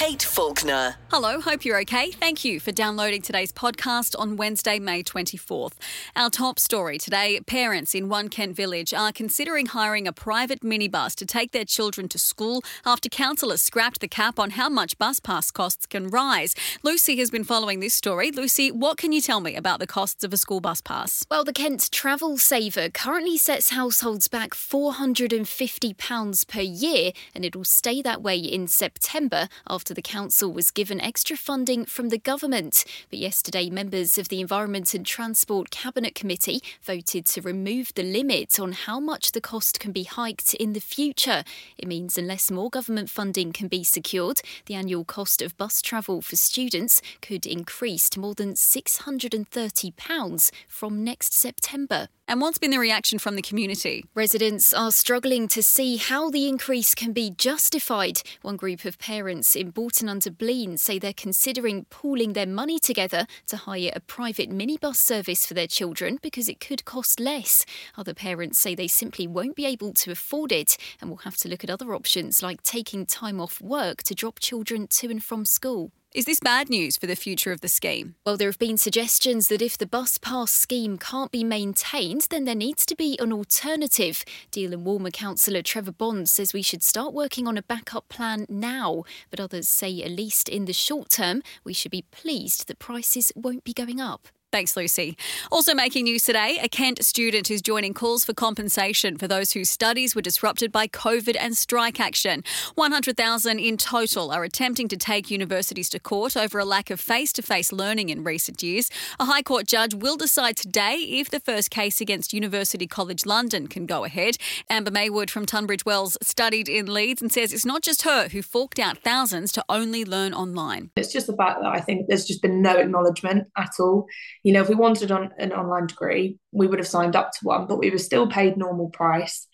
Kate Faulkner. Hello, hope you're okay. Thank you for downloading today's podcast on Wednesday, May 24th. Our top story today parents in One Kent Village are considering hiring a private minibus to take their children to school after councillors scrapped the cap on how much bus pass costs can rise. Lucy has been following this story. Lucy, what can you tell me about the costs of a school bus pass? Well, the Kent Travel Saver currently sets households back £450 per year, and it will stay that way in September after after the council was given extra funding from the government. But yesterday, members of the Environment and Transport Cabinet Committee voted to remove the limit on how much the cost can be hiked in the future. It means unless more government funding can be secured, the annual cost of bus travel for students could increase to more than £630 from next September. And what's been the reaction from the community? Residents are struggling to see how the increase can be justified. One group of parents in Boughton under Blean say they're considering pooling their money together to hire a private minibus service for their children because it could cost less. Other parents say they simply won't be able to afford it and will have to look at other options like taking time off work to drop children to and from school. Is this bad news for the future of the scheme? Well, there have been suggestions that if the bus pass scheme can't be maintained, then there needs to be an alternative. Deal and Walmer councillor Trevor Bond says we should start working on a backup plan now, but others say at least in the short term, we should be pleased that prices won't be going up. Thanks, Lucy. Also making news today, a Kent student is joining calls for compensation for those whose studies were disrupted by COVID and strike action. 100,000 in total are attempting to take universities to court over a lack of face to face learning in recent years. A High Court judge will decide today if the first case against University College London can go ahead. Amber Maywood from Tunbridge Wells studied in Leeds and says it's not just her who forked out thousands to only learn online. It's just the fact that I think there's just been no acknowledgement at all you know, if we wanted on an online degree, we would have signed up to one, but we were still paid normal price.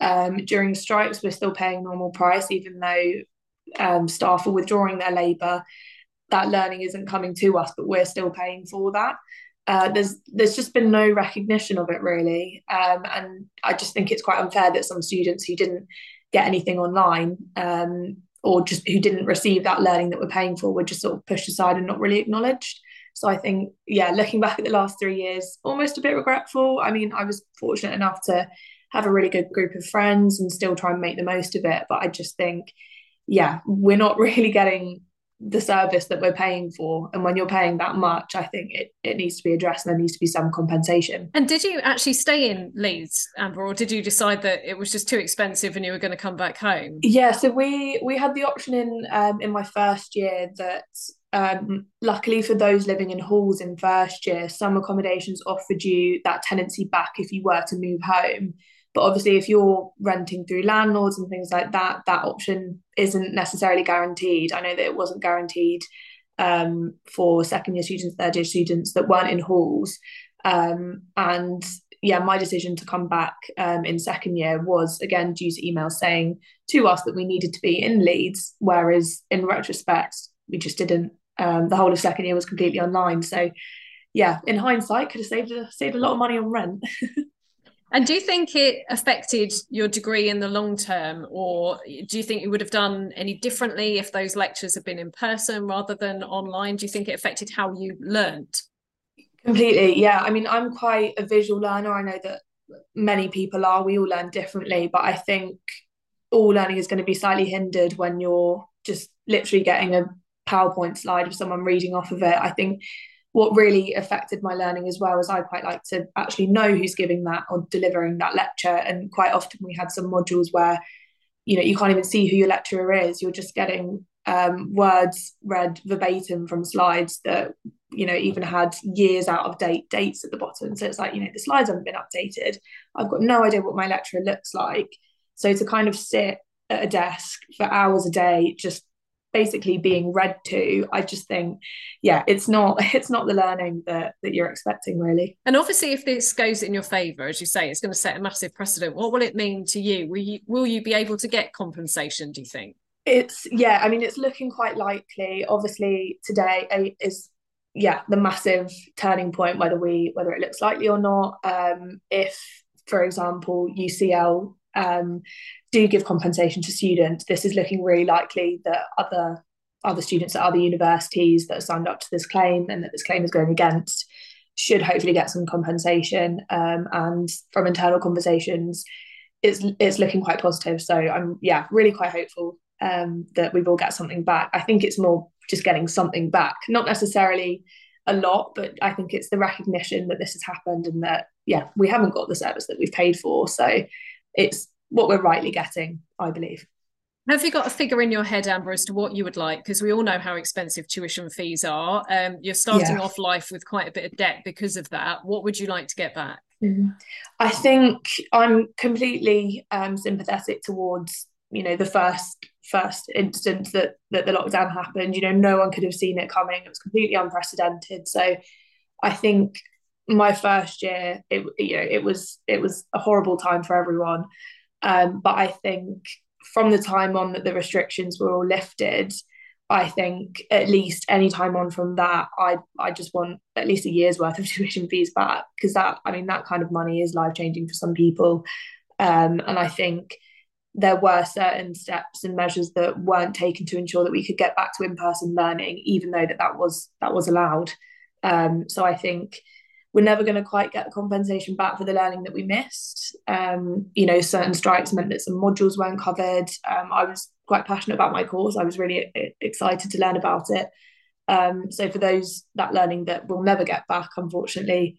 Um, during strikes, we're still paying normal price, even though um, staff are withdrawing their labour. That learning isn't coming to us, but we're still paying for that. Uh, there's there's just been no recognition of it really, um, and I just think it's quite unfair that some students who didn't get anything online um, or just who didn't receive that learning that we're paying for were just sort of pushed aside and not really acknowledged. So I think, yeah, looking back at the last three years, almost a bit regretful. I mean, I was fortunate enough to have a really good group of friends and still try and make the most of it. But I just think, yeah, we're not really getting the service that we're paying for. And when you're paying that much, I think it, it needs to be addressed and there needs to be some compensation. And did you actually stay in Leeds, Amber, or did you decide that it was just too expensive and you were going to come back home? Yeah, so we we had the option in um, in my first year that um, luckily for those living in halls in first year, some accommodations offered you that tenancy back if you were to move home. But obviously, if you're renting through landlords and things like that, that option isn't necessarily guaranteed. I know that it wasn't guaranteed um, for second year students, third year students that weren't in halls. Um, and yeah, my decision to come back um, in second year was again due to emails saying to us that we needed to be in Leeds, whereas in retrospect, we just didn't um, the whole of second year was completely online. So, yeah, in hindsight, could have saved a, saved a lot of money on rent. and do you think it affected your degree in the long term, or do you think you would have done any differently if those lectures had been in person rather than online? Do you think it affected how you learnt? Completely, yeah. I mean, I'm quite a visual learner. I know that many people are. We all learn differently, but I think all learning is going to be slightly hindered when you're just literally getting a PowerPoint slide of someone reading off of it. I think what really affected my learning as well is I quite like to actually know who's giving that or delivering that lecture. And quite often we had some modules where, you know, you can't even see who your lecturer is. You're just getting um, words read verbatim from slides that, you know, even had years out of date dates at the bottom. So it's like, you know, the slides haven't been updated. I've got no idea what my lecturer looks like. So to kind of sit at a desk for hours a day, just basically being read to i just think yeah it's not it's not the learning that that you're expecting really. And obviously if this goes in your favor as you say it's going to set a massive precedent. What will it mean to you? Will you will you be able to get compensation do you think? It's yeah i mean it's looking quite likely. Obviously today is yeah the massive turning point whether we whether it looks likely or not. Um if for example, UCL um, do give compensation to students, this is looking really likely that other other students at other universities that are signed up to this claim and that this claim is going against should hopefully get some compensation. Um, and from internal conversations, it's it's looking quite positive. So I'm yeah really quite hopeful um, that we will get something back. I think it's more just getting something back, not necessarily a lot, but I think it's the recognition that this has happened and that yeah we haven't got the service that we've paid for. So it's what we're rightly getting, I believe. Have you got a figure in your head, Amber, as to what you would like? Because we all know how expensive tuition fees are. Um, you're starting yeah. off life with quite a bit of debt because of that. What would you like to get back? Mm-hmm. I think I'm completely um, sympathetic towards you know the first first instance that that the lockdown happened. You know, no one could have seen it coming. It was completely unprecedented. So I think my first year, it you know, it was it was a horrible time for everyone. Um, but I think from the time on that the restrictions were all lifted, I think at least any time on from that, I I just want at least a year's worth of tuition fees back because that I mean that kind of money is life changing for some people, um, and I think there were certain steps and measures that weren't taken to ensure that we could get back to in person learning, even though that that was that was allowed. Um, so I think we're never going to quite get the compensation back for the learning that we missed. Um, you know, certain strikes meant that some modules weren't covered. Um, I was quite passionate about my course. I was really excited to learn about it. Um, so for those that learning that we'll never get back, unfortunately,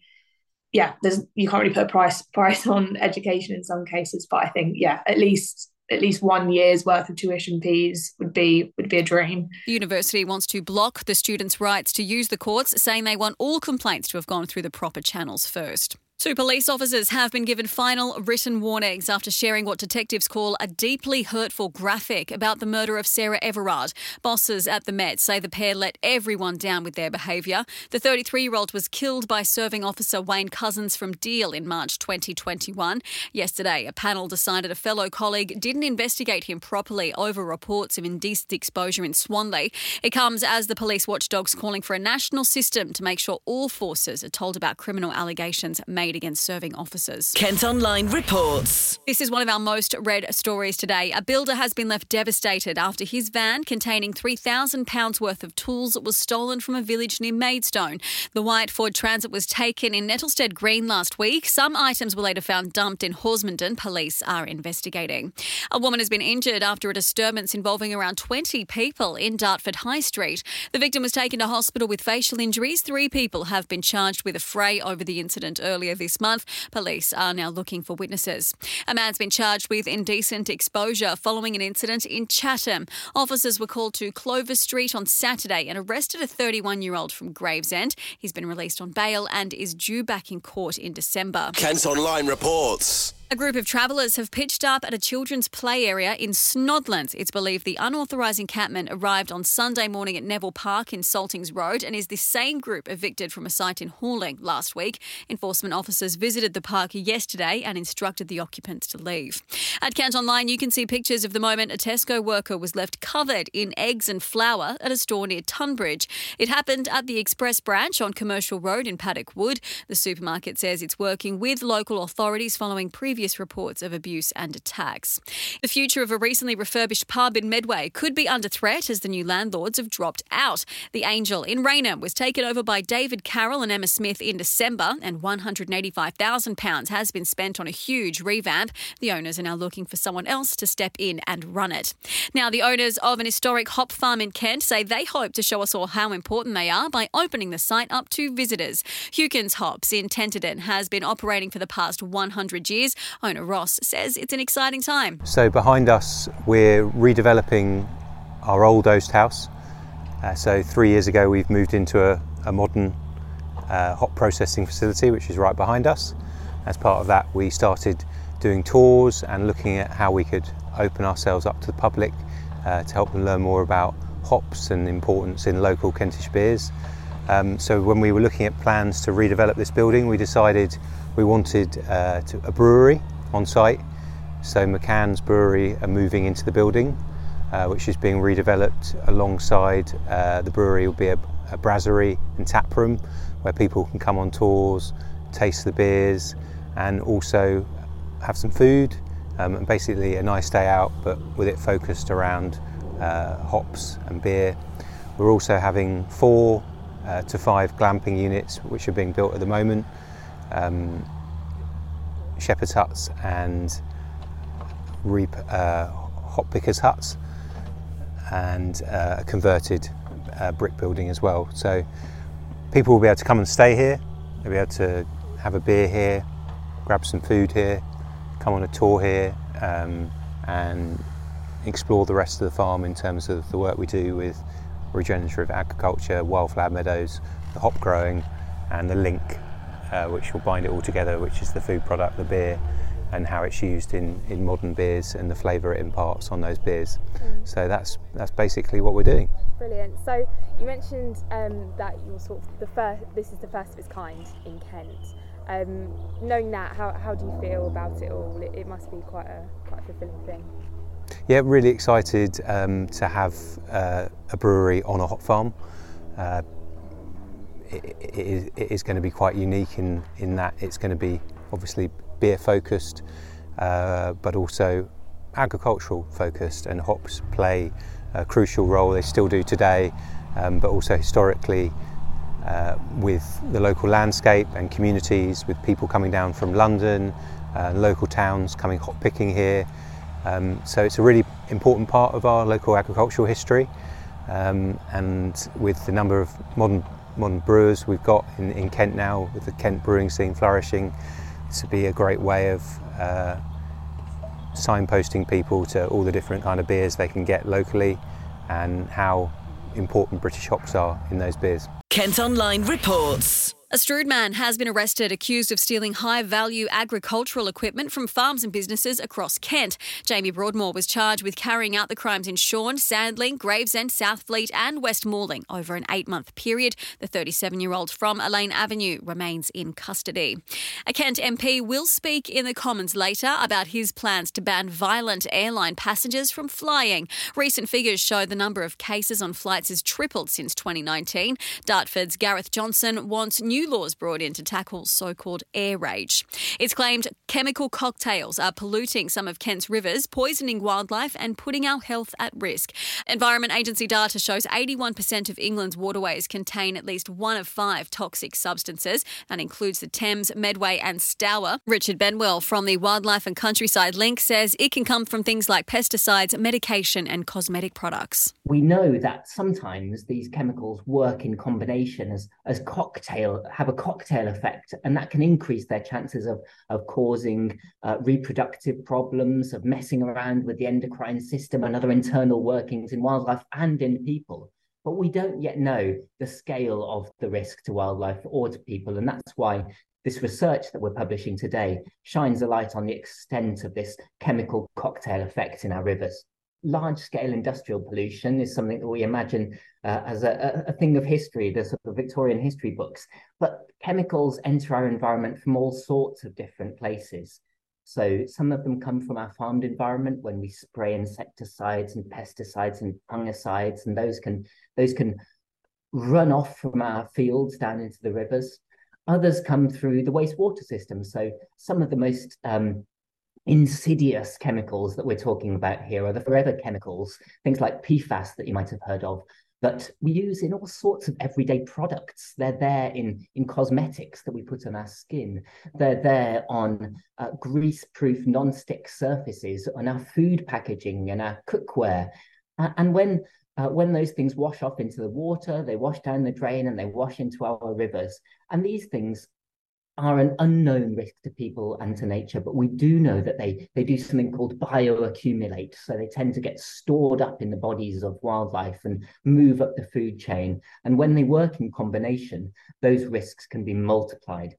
yeah, there's you can't really put a price price on education in some cases, but I think yeah, at least at least one year's worth of tuition fees would be would be a dream. The university wants to block the students' rights to use the courts, saying they want all complaints to have gone through the proper channels first. Two police officers have been given final written warnings after sharing what detectives call a deeply hurtful graphic about the murder of Sarah Everard. Bosses at the Met say the pair let everyone down with their behaviour. The 33 year old was killed by serving officer Wayne Couzens from Deal in March 2021. Yesterday, a panel decided a fellow colleague didn't investigate him properly over reports of indecent exposure in Swanley. It comes as the police watchdogs calling for a national system to make sure all forces are told about criminal allegations made made against serving officers. Kent Online reports. This is one of our most read stories today. A builder has been left devastated after his van containing £3,000 worth of tools was stolen from a village near Maidstone. The white Ford Transit was taken in Nettlestead Green last week. Some items were later found dumped in Horsmonden. Police are investigating. A woman has been injured after a disturbance involving around 20 people in Dartford High Street. The victim was taken to hospital with facial injuries. Three people have been charged with affray over the incident earlier this month. Police are now looking for witnesses. A man's been charged with indecent exposure following an incident in Chatham. Officers were called to Clover Street on Saturday and arrested a 31 year old from Gravesend. He's been released on bail and is due back in court in December. Kent Online reports. A group of travellers have pitched up at a children's play area in Snodlands. It's believed the unauthorised encampment arrived on Sunday morning at Neville Park in Saltings Road and is the same group evicted from a site in Halling last week. Enforcement officers visited the park yesterday and instructed the occupants to leave. At Kent Online, you can see pictures of the moment a Tesco worker was left covered in eggs and flour at a store near Tunbridge. It happened at the Express branch on Commercial Road in Paddock Wood. The supermarket says it's working with local authorities following previous previous reports of abuse and attacks. The future of a recently refurbished pub in Medway could be under threat as the new landlords have dropped out. The Angel in Rainham was taken over by David Carroll and Emma Smith in December, and £185,000 has been spent on a huge revamp. The owners are now looking for someone else to step in and run it. Now, the owners of an historic hop farm in Kent say they hope to show us all how important they are by opening the site up to visitors. Hukins Hops in Tenterden has been operating for the past 100 years. Owner Ross says it's an exciting time. So behind us, we're redeveloping our old Oast house. Uh, so three years ago, we've moved into a, a modern uh, hop processing facility, which is right behind us. As part of that, we started doing tours and looking at how we could open ourselves up to the public uh, to help them learn more about hops and importance in local Kentish beers. Um, so when we were looking at plans to redevelop this building, we decided we wanted uh, to, a brewery on site. So McCann's Brewery are moving into the building, uh, which is being redeveloped alongside uh, the brewery will be a, a brasserie and tap room where people can come on tours, taste the beers, and also have some food, um, and basically a nice day out, but with it focused around uh, hops and beer. We're also having four uh, to five glamping units, which are being built at the moment. Um, shepherd's huts and reap, uh, hop pickers huts, and uh, a converted uh, brick building as well. So people will be able to come and stay here. They'll be able to have a beer here, grab some food here, come on a tour here, um, and explore the rest of the farm in terms of the work we do with regenerative agriculture, wildflower meadows, the hop growing, and the link, uh, which will bind it all together, which is the food product, the beer, and how it's used in, in modern beers and the flavour it imparts on those beers. Mm. So that's that's basically what we're doing. Brilliant. So you mentioned um, that you're sort of the first. This is the first of its kind in Kent. Um, knowing that, how, how do you feel about it all? It, it, must be quite a quite a fulfilling thing. Yeah, really excited um, to have uh, a brewery on a hop farm. Uh, it, it, is, it is going to be quite unique in, in that it's going to be obviously beer focused, uh, but also agricultural focused, and hops play a crucial role. They still do today, um, but also historically. Uh, with the local landscape and communities, with people coming down from London, uh, local towns coming hop picking here. Um, so it's a really important part of our local agricultural history. Um, and with the number of modern modern brewers we've got in, in Kent now, with the Kent brewing scene flourishing, to be a great way of uh, signposting people to all the different kind of beers they can get locally and how important British hops are in those beers. Kent Online reports. A Strood man has been arrested accused of stealing high value agricultural equipment from farms and businesses across Kent. Jamie Broadmoor was charged with carrying out the crimes in Shorne, Sandling, Gravesend, Southfleet, and West Malling over an eight month period. The 37 year old from Elaine Avenue remains in custody. A Kent MP will speak in the Commons later about his plans to ban violent airline passengers from flying. Recent figures show the number of cases on flights has tripled since 2019. Dartford's Gareth Johnson wants new new laws brought in to tackle so called air rage. It's claimed chemical cocktails are polluting some of Kent's rivers, poisoning wildlife, and putting our health at risk. Environment Agency data shows 81% of England's waterways contain at least one of five toxic substances. That includes the Thames, Medway, and Stour. Richard Benwell from the Wildlife and Countryside Link says it can come from things like pesticides, medication, and cosmetic products. We know that sometimes these chemicals work in combination as, as cocktail have a cocktail effect, and that can increase their chances of, of causing uh, reproductive problems, of messing around with the endocrine system and other internal workings in wildlife and in people. But we don't yet know the scale of the risk to wildlife or to people, and that's why this research that we're publishing today shines a light on the extent of this chemical cocktail effect in our rivers large scale industrial pollution is something that we imagine uh, as a, a, thing of history, the sort of Victorian history books. But chemicals enter our environment from all sorts of different places. So some of them come from our farmed environment when we spray insecticides and pesticides and fungicides, and those can those can run off from our fields down into the rivers. Others come through the wastewater system. So some of the most um, insidious chemicals that we're talking about here are the forever chemicals, things like PFAS that you might have heard of, that we use in all sorts of everyday products. They're there in, in cosmetics that we put on our skin. They're there on uh, grease-proof non-stick surfaces, on our food packaging and our cookware. Uh, and when uh, when those things wash off into the water, they wash down the drain and they wash into our rivers. And these things are an unknown risk to people and to nature, but we do know that they, they do something called bioaccumulate. So they tend to get stored up in the bodies of wildlife and move up the food chain. And when they work in combination, those risks can be multiplied.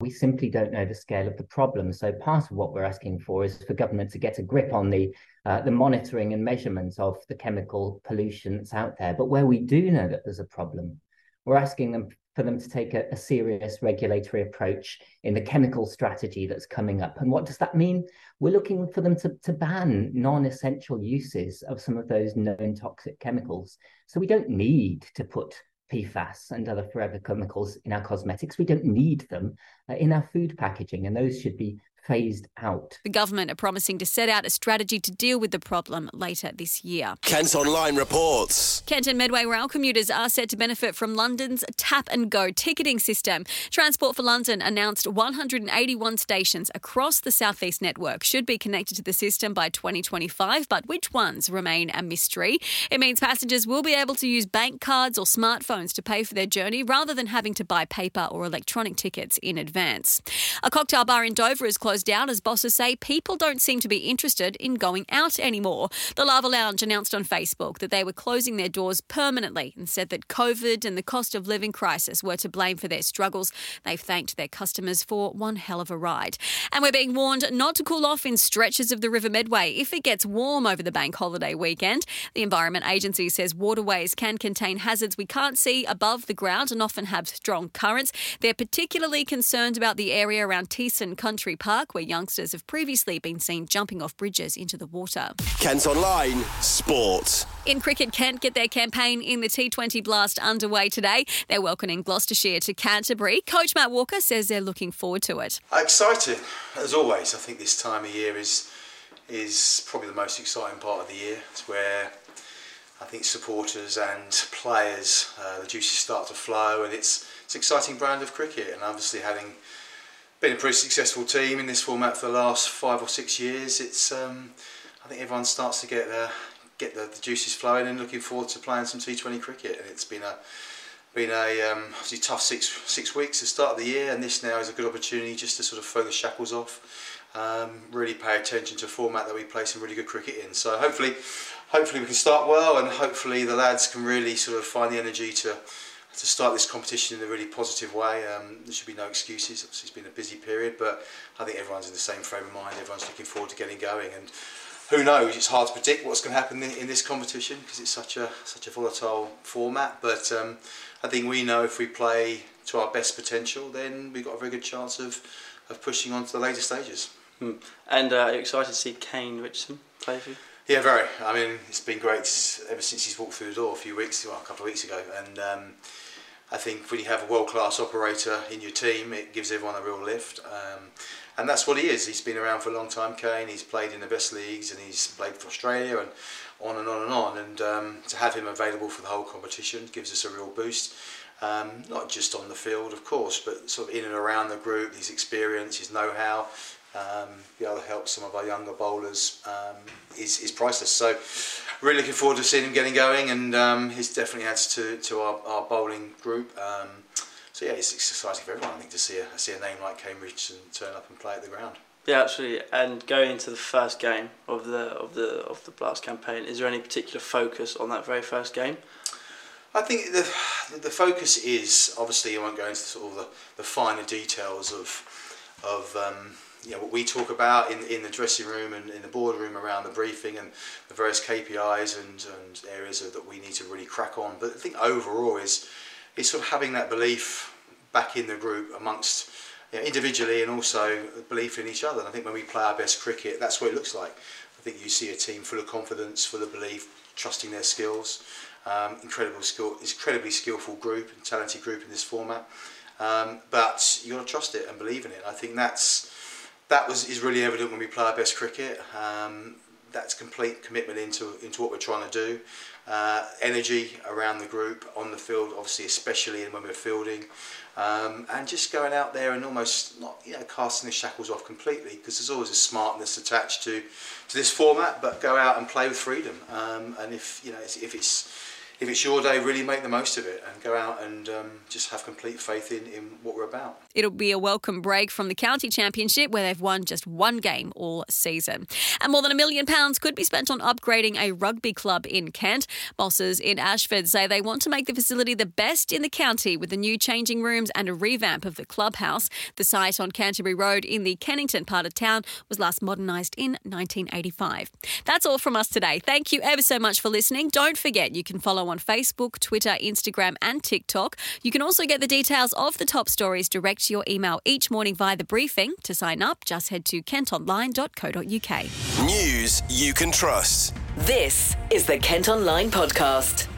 We simply don't know the scale of the problem. So part of what we're asking for is for government to get a grip on the uh, the monitoring and measurement of the chemical pollution that's out there. But where we do know that there's a problem, we're asking them for them to take a, a, serious regulatory approach in the chemical strategy that's coming up. And what does that mean? We're looking for them to, to ban non essential uses of some of those known toxic chemicals. So we don't need to put PFAS and other forever chemicals in our cosmetics. We don't need them uh, in our food packaging, and those should be phased out. The government are promising to set out a strategy to deal with the problem later this year. Kent Online reports. Kent and Medway Rail commuters are set to benefit from London's tap and go ticketing system. Transport for London announced 181 stations across the Southeast network should be connected to the system by 2025, but which ones remain a mystery. It means passengers will be able to use bank cards or smartphones to pay for their journey rather than having to buy paper or electronic tickets in advance. A cocktail bar in Dover is closed down as bosses say people don't seem to be interested in going out anymore. The Lava Lounge announced on Facebook that they were closing their doors permanently and said that COVID and the cost of living crisis were to blame for their struggles. They've thanked their customers for one hell of a ride. And we're being warned not to cool off in stretches of the River Medway if it gets warm over the bank holiday weekend. The Environment Agency says waterways can contain hazards we can't see above the ground and often have strong currents. They're particularly concerned about the area around Teston Country Park, where youngsters have previously been seen jumping off bridges into the water. Kent Online Sport. In cricket, Kent get their campaign in the T20 Blast underway today. They're welcoming Gloucestershire to Canterbury. Coach Matt Walker says they're looking forward to it. Excited, as always. I think this time of year is is probably the most exciting part of the year. It's where I think supporters and players, uh, the juices start to flow, and it's it's an exciting brand of cricket. And obviously, having been a pretty successful team in this format for the last five or six years, it's um, I think everyone starts to get the get the, the, juices flowing and looking forward to playing some T20 cricket. And it's been a been a um, tough six six weeks to start of the year, and this now is a good opportunity just to sort of throw the shackles off. Um, really pay attention to a format that we play some really good cricket in. So hopefully, hopefully we can start well, and hopefully the lads can really sort of find the energy to to start this competition in a really positive way. Um, there should be no excuses. Obviously, it's been a busy period, but I think everyone's in the same frame of mind. Everyone's looking forward to getting going, and who knows? It's hard to predict what's going to happen in, this competition because it's such a such a volatile format. But um, I think we know if we play to our best potential, then we've got a very good chance of of pushing on to the later stages. Hmm. And uh, are you excited to see Kane Richardson play for you? Yeah, very. I mean, it's been great ever since he's walked through the door a few weeks, well, a couple of weeks ago, and um, I think when you have a world-class operator in your team, it gives everyone a real lift. Um, and that's what he is. He's been around for a long time, Kane. He's played in the best leagues and he's played for Australia and on and on and on. And um, to have him available for the whole competition gives us a real boost. Um, not just on the field, of course, but sort of in and around the group, his experience, his know-how, um, be able to help some of our younger bowlers um, is, is priceless. So really looking forward to seeing him getting going and um, he's definitely adds to, to our, our bowling group. Um, so yeah, it's, it's exciting for everyone I think to see a, see a name like Kane Richardson turn up and play at the ground. Yeah, absolutely. And going into the first game of the of the of the Blast campaign, is there any particular focus on that very first game? I think the the focus is obviously I won't go into all the, the finer details of of um, you know, what we talk about in, in the dressing room and in the boardroom around the briefing and the various KPIs and, and areas that we need to really crack on. But I think overall is, is sort of having that belief back in the group amongst you know, individually and also belief in each other. And I think when we play our best cricket, that's what it looks like. I think you see a team full of confidence, full of belief, trusting their skills. Um, incredible skill, incredibly skillful group and talented group in this format. Um, but you got to trust it and believe in it. I think that's that was is really evident when we play our best cricket. Um, that's complete commitment into into what we're trying to do. Uh, energy around the group on the field, obviously, especially when we're fielding, um, and just going out there and almost not you know casting the shackles off completely because there's always a smartness attached to to this format. But go out and play with freedom. Um, and if you know if it's if it's your day, really make the most of it and go out and um, just have complete faith in, in what we're about. It'll be a welcome break from the county championship where they've won just one game all season. And more than a million pounds could be spent on upgrading a rugby club in Kent. Bosses in Ashford say they want to make the facility the best in the county with the new changing rooms and a revamp of the clubhouse. The site on Canterbury Road in the Kennington part of town was last modernised in 1985. That's all from us today. Thank you ever so much for listening. Don't forget you can follow on Facebook, Twitter, Instagram, and TikTok. You can also get the details of the top stories direct to your email each morning via the briefing. To sign up, just head to kentonline.co.uk. News you can trust. This is the Kent Online Podcast.